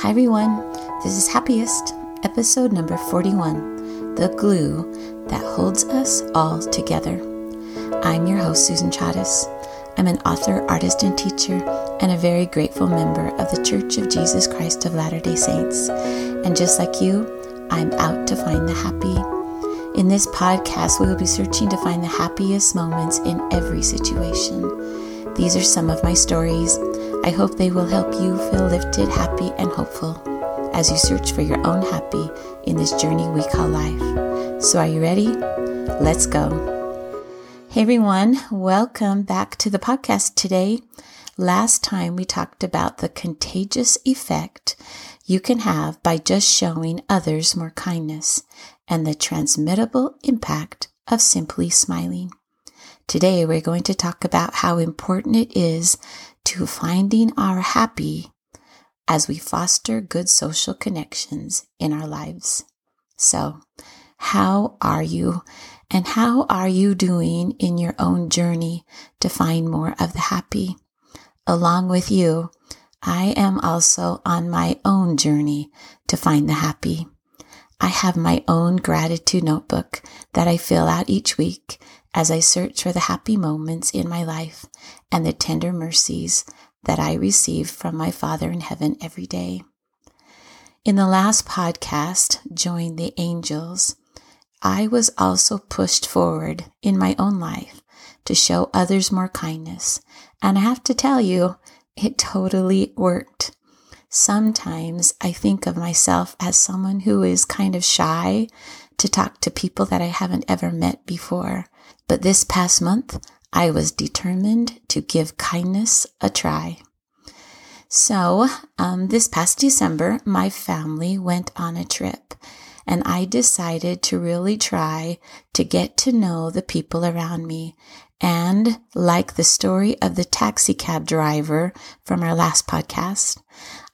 Hi, everyone. This is Happiest, episode number 41 The Glue That Holds Us All Together. I'm your host, Susan Chavez. I'm an author, artist, and teacher, and a very grateful member of the Church of Jesus Christ of Latter day Saints. And just like you, I'm out to find the happy. In this podcast, we will be searching to find the happiest moments in every situation. These are some of my stories I hope they will help you feel lifted, happy, and hopeful as you search for your own happy in this journey we call life. So, are you ready? Let's go. Hey everyone, welcome back to the podcast today. Last time we talked about the contagious effect you can have by just showing others more kindness and the transmittable impact of simply smiling. Today we're going to talk about how important it is to finding our happy as we foster good social connections in our lives. So, how are you? And how are you doing in your own journey to find more of the happy? Along with you, I am also on my own journey to find the happy. I have my own gratitude notebook that I fill out each week as I search for the happy moments in my life and the tender mercies that I receive from my Father in heaven every day. In the last podcast, Join the Angels, I was also pushed forward in my own life to show others more kindness. And I have to tell you, it totally worked. Sometimes I think of myself as someone who is kind of shy to talk to people that I haven't ever met before. But this past month, I was determined to give kindness a try. So, um, this past December, my family went on a trip and I decided to really try to get to know the people around me. And like the story of the taxi cab driver from our last podcast,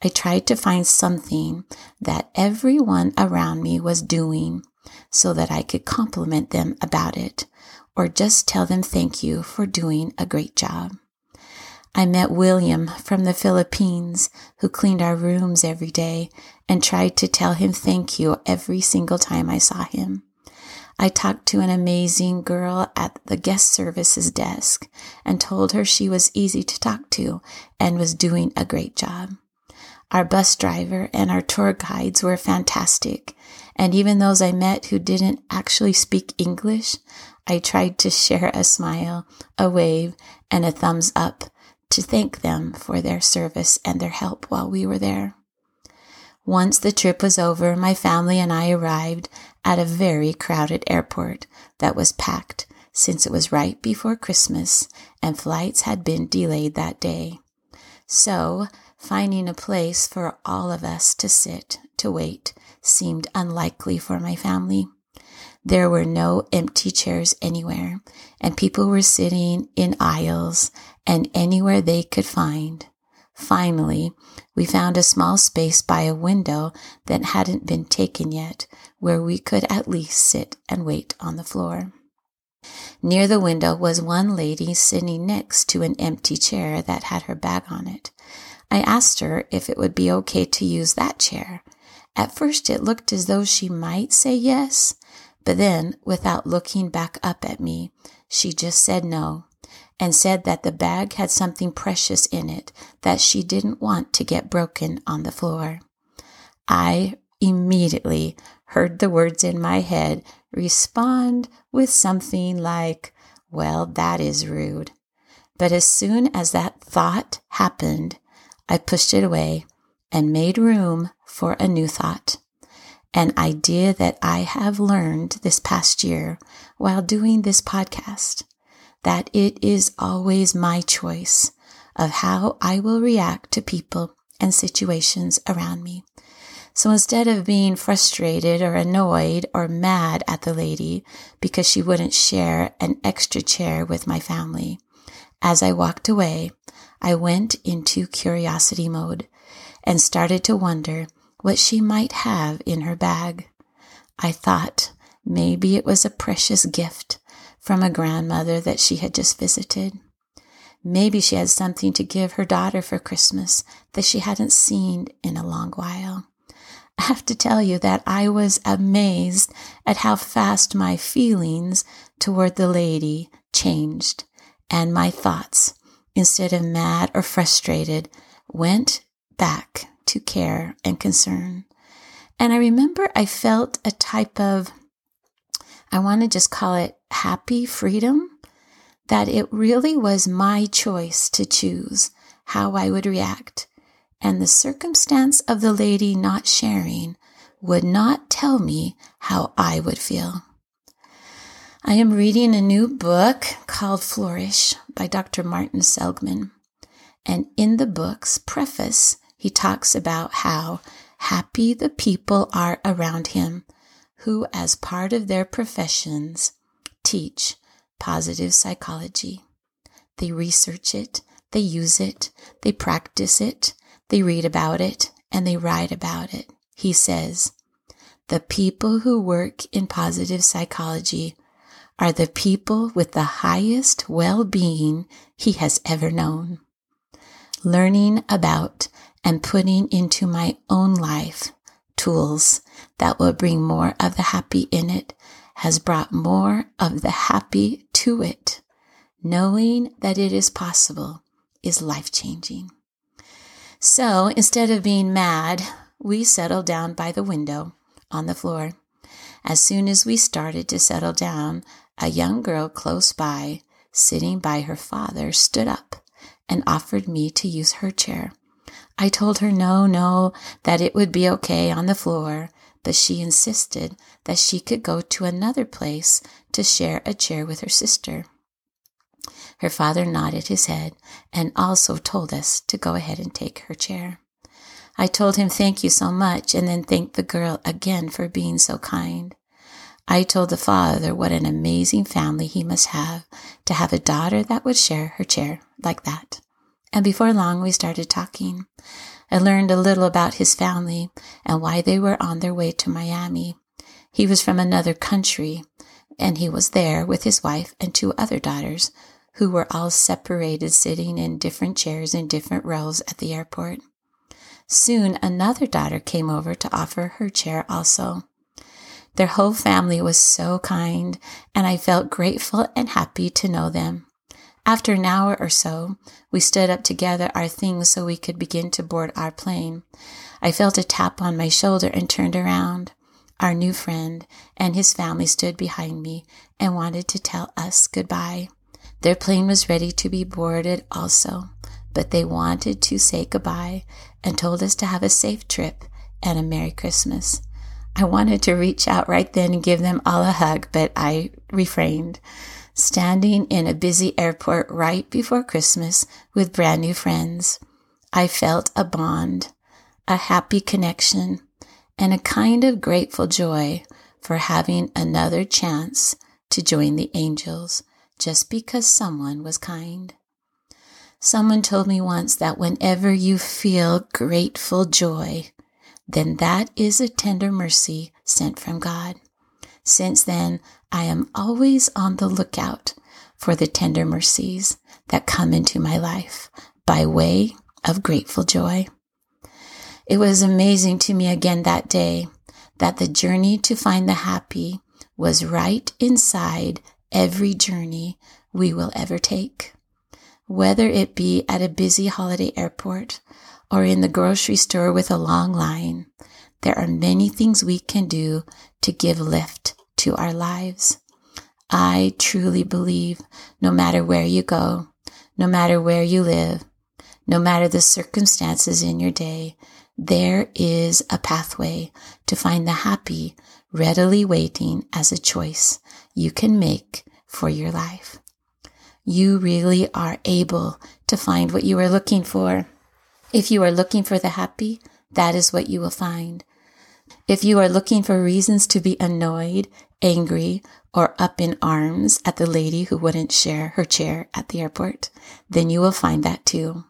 I tried to find something that everyone around me was doing so that I could compliment them about it or just tell them thank you for doing a great job. I met William from the Philippines who cleaned our rooms every day and tried to tell him thank you every single time I saw him. I talked to an amazing girl at the guest services desk and told her she was easy to talk to and was doing a great job. Our bus driver and our tour guides were fantastic. And even those I met who didn't actually speak English, I tried to share a smile, a wave, and a thumbs up to thank them for their service and their help while we were there. Once the trip was over, my family and I arrived at a very crowded airport that was packed since it was right before Christmas and flights had been delayed that day. So, finding a place for all of us to sit, to wait, seemed unlikely for my family. There were no empty chairs anywhere, and people were sitting in aisles and anywhere they could find. Finally, we found a small space by a window that hadn't been taken yet, where we could at least sit and wait on the floor. Near the window was one lady sitting next to an empty chair that had her bag on it. I asked her if it would be okay to use that chair. At first, it looked as though she might say yes, but then, without looking back up at me, she just said no and said that the bag had something precious in it that she didn't want to get broken on the floor. I immediately heard the words in my head respond with something like, Well, that is rude. But as soon as that thought happened, I pushed it away and made room for a new thought an idea that I have learned this past year while doing this podcast that it is always my choice of how I will react to people and situations around me. So instead of being frustrated or annoyed or mad at the lady because she wouldn't share an extra chair with my family, as I walked away, I went into curiosity mode and started to wonder what she might have in her bag. I thought maybe it was a precious gift from a grandmother that she had just visited. Maybe she had something to give her daughter for Christmas that she hadn't seen in a long while. I have to tell you that I was amazed at how fast my feelings toward the lady changed and my thoughts, instead of mad or frustrated, went back to care and concern. And I remember I felt a type of, I want to just call it happy freedom, that it really was my choice to choose how I would react. And the circumstance of the lady not sharing would not tell me how I would feel. I am reading a new book called Flourish by Dr. Martin Seligman. And in the book's preface, he talks about how happy the people are around him who, as part of their professions, teach positive psychology. They research it, they use it, they practice it, they read about it, and they write about it. He says, The people who work in positive psychology are the people with the highest well being he has ever known. Learning about and putting into my own life tools that will bring more of the happy in it has brought more of the happy to it. Knowing that it is possible is life changing. So instead of being mad, we settled down by the window on the floor. As soon as we started to settle down, a young girl close by, sitting by her father, stood up and offered me to use her chair. I told her no, no, that it would be okay on the floor, but she insisted that she could go to another place to share a chair with her sister. Her father nodded his head and also told us to go ahead and take her chair. I told him thank you so much and then thanked the girl again for being so kind. I told the father what an amazing family he must have to have a daughter that would share her chair like that. And before long, we started talking. I learned a little about his family and why they were on their way to Miami. He was from another country, and he was there with his wife and two other daughters, who were all separated, sitting in different chairs in different rows at the airport. Soon another daughter came over to offer her chair also. Their whole family was so kind, and I felt grateful and happy to know them. After an hour or so, we stood up to gather our things so we could begin to board our plane. I felt a tap on my shoulder and turned around. Our new friend and his family stood behind me and wanted to tell us goodbye. Their plane was ready to be boarded also, but they wanted to say goodbye and told us to have a safe trip and a Merry Christmas. I wanted to reach out right then and give them all a hug, but I refrained standing in a busy airport right before Christmas with brand new friends. I felt a bond, a happy connection, and a kind of grateful joy for having another chance to join the angels just because someone was kind. Someone told me once that whenever you feel grateful joy, then that is a tender mercy sent from God. Since then, I am always on the lookout for the tender mercies that come into my life by way of grateful joy. It was amazing to me again that day that the journey to find the happy was right inside every journey we will ever take. Whether it be at a busy holiday airport or in the grocery store with a long line, there are many things we can do to give lift to our lives. I truly believe no matter where you go, no matter where you live, no matter the circumstances in your day, there is a pathway to find the happy readily waiting as a choice you can make for your life. You really are able to find what you are looking for. If you are looking for the happy, that is what you will find. If you are looking for reasons to be annoyed angry, or up in arms at the lady who wouldn't share her chair at the airport, then you will find that too.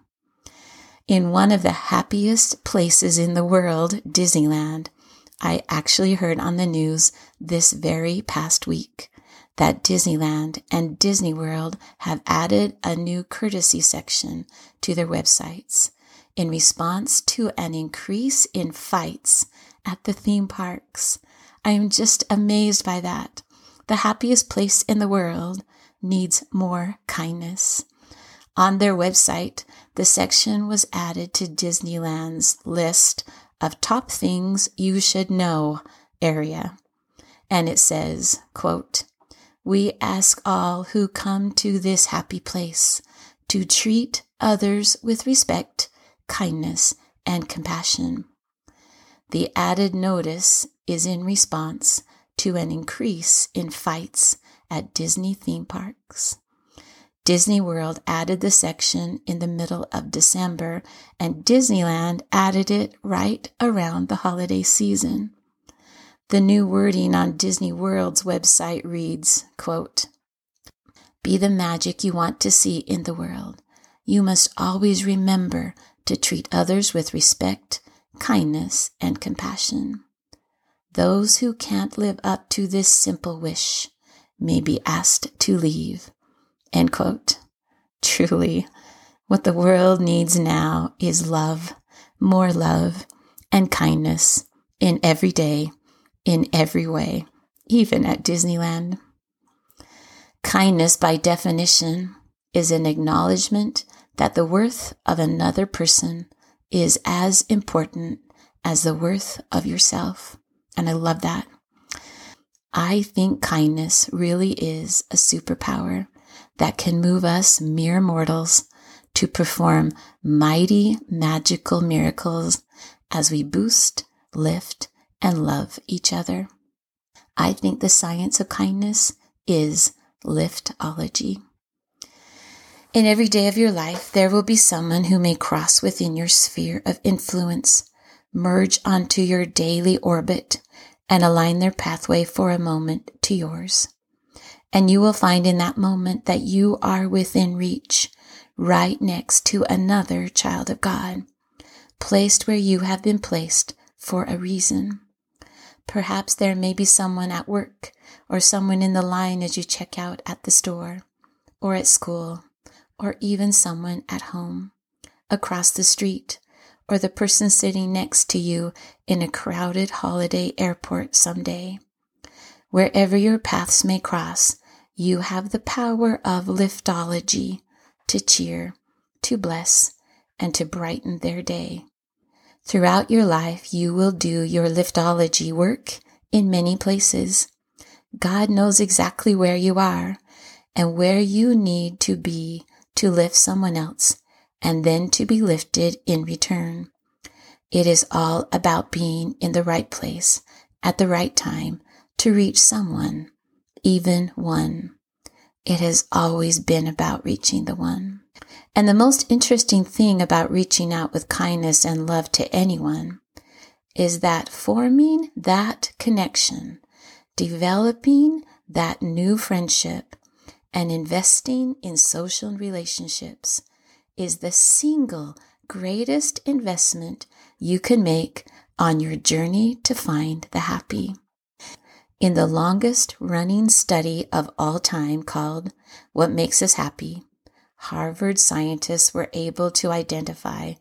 In one of the happiest places in the world, Disneyland, I actually heard on the news this very past week that Disneyland and Disney World have added a new courtesy section to their websites in response to an increase in fights at the theme parks. I am just amazed by that. The happiest place in the world needs more kindness. On their website, the section was added to Disneyland's list of top things you should know area. And it says, quote, we ask all who come to this happy place to treat others with respect, kindness, and compassion. The added notice is in response to an increase in fights at Disney theme parks. Disney World added the section in the middle of December, and Disneyland added it right around the holiday season. The new wording on Disney World's website reads, quote, Be the magic you want to see in the world. You must always remember to treat others with respect, kindness, and compassion. Those who can't live up to this simple wish may be asked to leave. End quote. Truly, what the world needs now is love, more love, and kindness in every day in every way, even at Disneyland. Kindness, by definition, is an acknowledgement that the worth of another person is as important as the worth of yourself. And I love that. I think kindness really is a superpower that can move us mere mortals to perform mighty magical miracles as we boost, lift, and love each other. I think the science of kindness is liftology. In every day of your life, there will be someone who may cross within your sphere of influence, merge onto your daily orbit, and align their pathway for a moment to yours. And you will find in that moment that you are within reach, right next to another child of God, placed where you have been placed for a reason. Perhaps there may be someone at work or someone in the line as you check out at the store or at school or even someone at home, across the street, or the person sitting next to you in a crowded holiday airport someday. Wherever your paths may cross, you have the power of liftology to cheer, to bless, and to brighten their day. Throughout your life, you will do your liftology work in many places. God knows exactly where you are and where you need to be to lift someone else and then to be lifted in return. It is all about being in the right place at the right time to reach someone, even one. It has always been about reaching the one. And the most interesting thing about reaching out with kindness and love to anyone is that forming that connection, developing that new friendship, and investing in social relationships is the single greatest investment you can make on your journey to find the happy. In the longest running study of all time called What Makes Us Happy, Harvard scientists were able to identify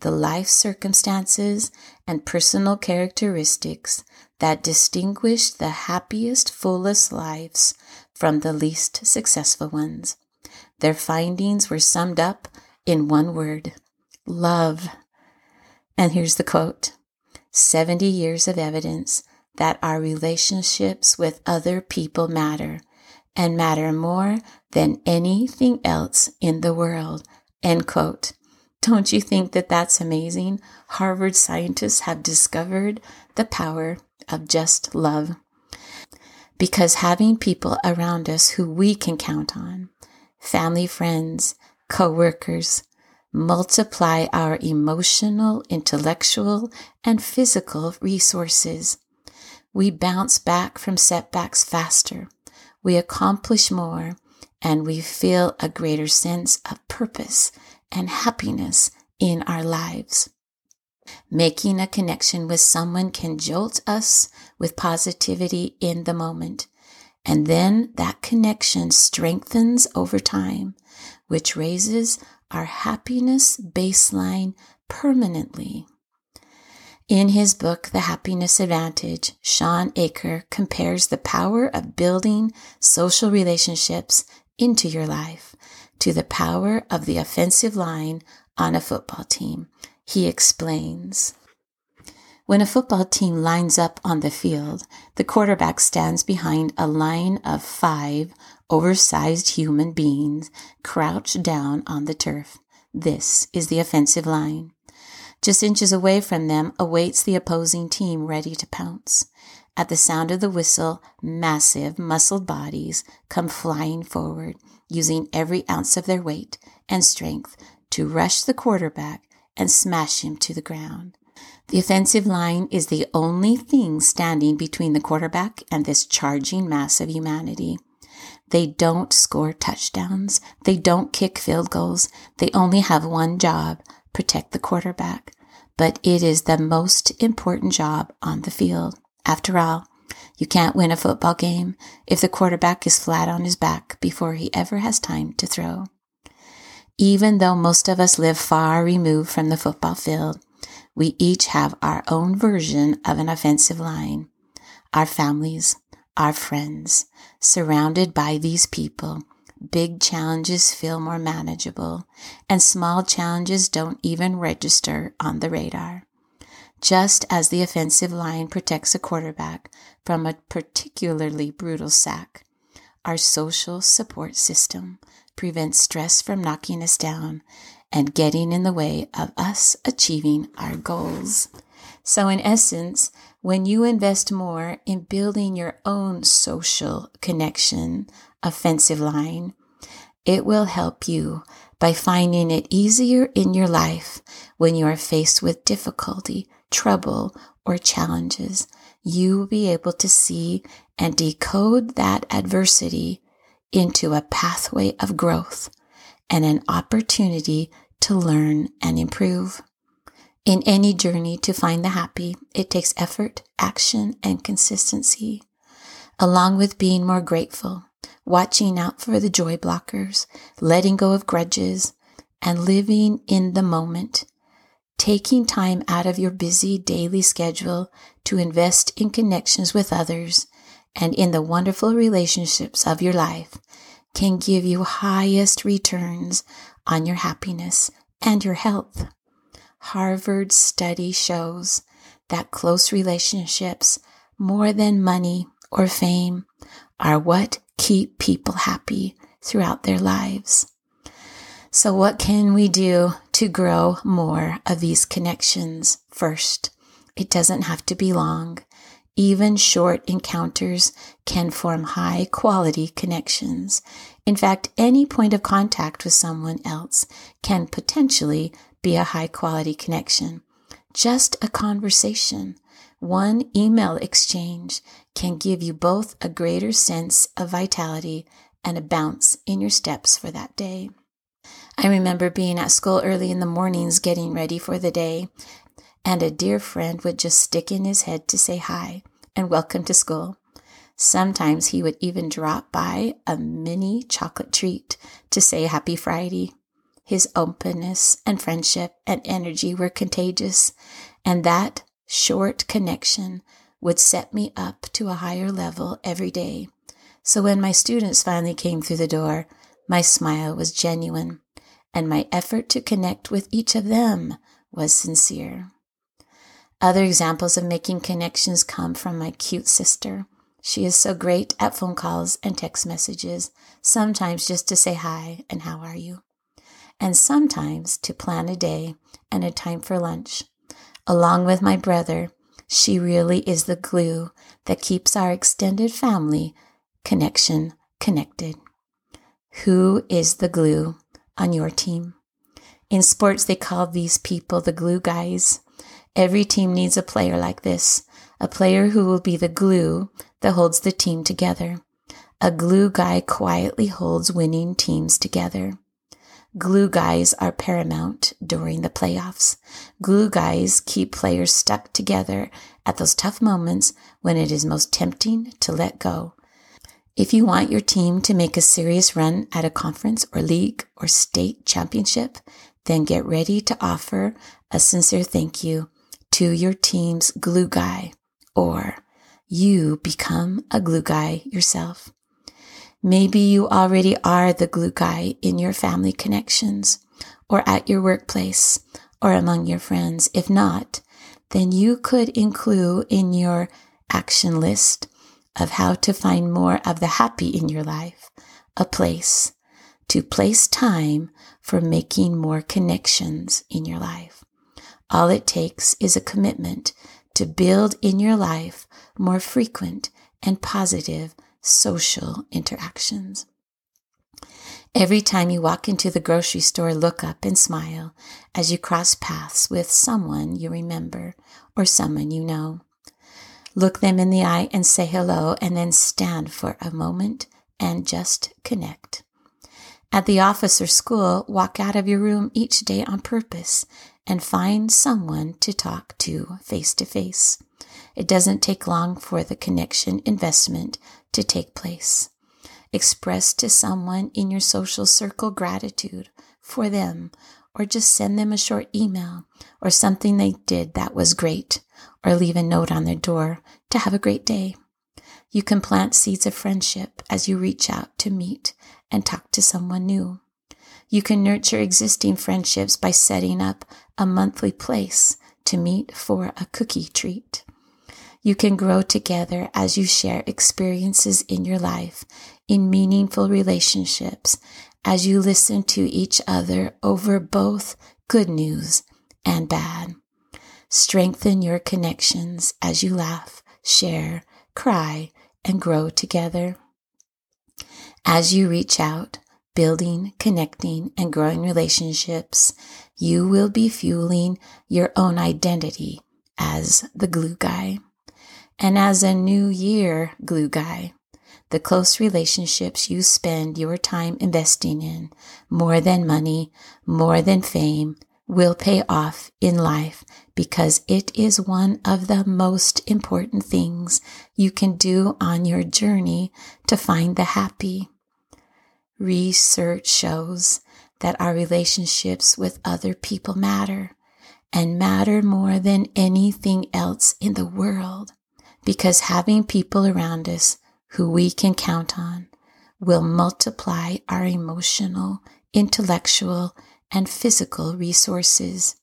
the life circumstances and personal characteristics that distinguish the happiest, fullest lives from the least successful ones. Their findings were summed up in one word love. And here's the quote 70 years of evidence that our relationships with other people matter and matter more than anything else in the world. End quote. Don't you think that that's amazing? Harvard scientists have discovered the power of just love. Because having people around us who we can count on, family, friends, co-workers, multiply our emotional, intellectual, and physical resources. We bounce back from setbacks faster we accomplish more and we feel a greater sense of purpose and happiness in our lives. Making a connection with someone can jolt us with positivity in the moment And then that connection strengthens over time, which raises our happiness baseline permanently. In his book, The Happiness Advantage, Shawn Achor compares the power of building social relationships into your life to the power of the offensive line on a football team. He explains. When a football team lines up on the field, the quarterback stands behind a line of five oversized human beings crouched down on the turf. This is the offensive line. Just inches away from them awaits the opposing team ready to pounce. At the sound of the whistle, massive, muscled bodies come flying forward, using every ounce of their weight and strength to rush the quarterback and smash him to the ground. The offensive line is the only thing standing between the quarterback and this charging mass of humanity. They don't score touchdowns. They don't kick field goals. They only have one job protect the quarterback. But it is the most important job on the field. After all, you can't win a football game if the quarterback is flat on his back before he ever has time to throw. Even though most of us live far removed from the football field, we each have our own version of an offensive line. Our families, our friends, surrounded by these people big challenges feel more manageable, and small challenges don't even register on the radar. Just as the offensive line protects a quarterback from a particularly brutal sack, our social support system prevents stress from knocking us down and getting in the way of us achieving our goals. So, in essence, when you invest more in building your own social connection, offensive line, it will help you by finding it easier in your life when you are faced with difficulty, trouble, or challenges. You will be able to see and decode that adversity into a pathway of growth and an opportunity to learn and improve. In any journey to find the happy, it takes effort, action, and consistency, along with being more grateful, watching out for the joy blockers, letting go of grudges, and living in the moment. Taking time out of your busy daily schedule to invest in connections with others and in the wonderful relationships of your life can give you highest returns on your happiness and your health. Harvard study shows that close relationships, more than money or fame, are what keep people happy throughout their lives. So, what can we do to grow more of these connections? First, it doesn't have to be long. Even short encounters can form high quality connections. In fact, any point of contact with someone else can potentially be a high quality connection. Just a conversation, one email exchange can give you both a greater sense of vitality and a bounce in your steps for that day. I remember being at school early in the mornings getting ready for the day, and a dear friend would just stick in his head to say hi and welcome to school. Sometimes he would even drop by a mini chocolate treat to say happy Friday. His openness and friendship and energy were contagious, and that short connection would set me up to a higher level every day. So when my students finally came through the door, my smile was genuine, and my effort to connect with each of them was sincere. Other examples of making connections come from my cute sister. She is so great at phone calls and text messages, sometimes just to say hi and how are you, and sometimes to plan a day and a time for lunch. Along with my brother, she really is the glue that keeps our extended family connection connected. Who is the glue on your team? In sports, they call these people the glue guys. Every team needs a player like this, a player who will be the glue that holds the team together. A glue guy quietly holds winning teams together. Glue guys are paramount during the playoffs. Glue guys keep players stuck together at those tough moments when it is most tempting to let go. If you want your team to make a serious run at a conference or league or state championship, then get ready to offer a sincere thank you to your team's glue guy or you become a glue guy yourself. Maybe you already are the glue guy in your family connections or at your workplace or among your friends. If not, then you could include in your action list of how to find more of the happy in your life a place to place time for making more connections in your life. All it takes is a commitment to build in your life more frequent and positive social interactions. Every time you walk into the grocery store, look up and smile as you cross paths with someone you remember or someone you know. Look them in the eye and say hello, and then stand for a moment and just connect. At the office or school, walk out of your room each day on purpose and find someone to talk to face to face. It doesn't take long for the connection investment to take place. Express to someone in your social circle gratitude for them, or just send them a short email or something they did that was great, or leave a note on their door to have a great day. You can plant seeds of friendship as you reach out to meet and talk to someone new. You can nurture existing friendships by setting up a monthly place to meet for a cookie treat. You can grow together as you share experiences in your life in meaningful relationships as you listen to each other over both good news and bad. Strengthen your connections as you laugh, share, cry, and grow together. As you reach out, building, connecting, and growing relationships, you will be fueling your own identity as the glue guy. And as a new year glue guy, the close relationships you spend your time investing in, more than money, more than fame, will pay off in life because it is one of the most important things you can do on your journey to find the happy. Research shows that our relationships with other people matter and matter more than anything else in the world because having people around us who we can count on will multiply our emotional, intellectual, and physical resources.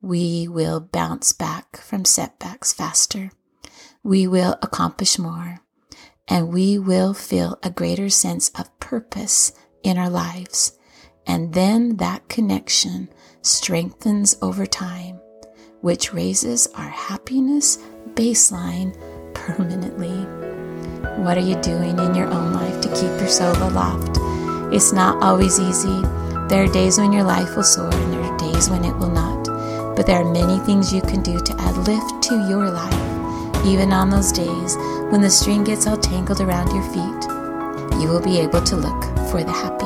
We will bounce back from setbacks faster. We will accomplish more and we will feel a greater sense of purpose in our lives. And then that connection strengthens over time, which raises our happiness baseline permanently. What are you doing in your own life to keep your soul aloft? It's not always easy. There are days when your life will soar and there are days when it will not. But there are many things you can do to add lift to your life, even on those days when the string gets all tangled around your feet, you will be able to look for the happy.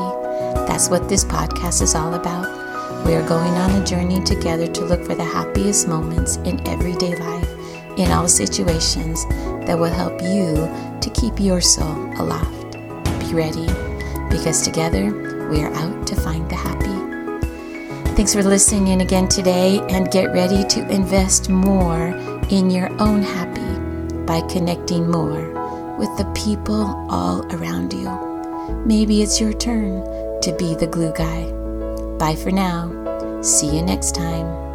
That's what this podcast is all about. We are going on a journey together to look for the happiest moments in everyday life, in all situations that will help you to keep your soul aloft. Be ready, because together we are out to find the happy. Thanks for listening in again today, and get ready to invest more in your own happy by connecting more with the people all around you. Maybe it's your turn to be the glue guy. Bye for now. See you next time.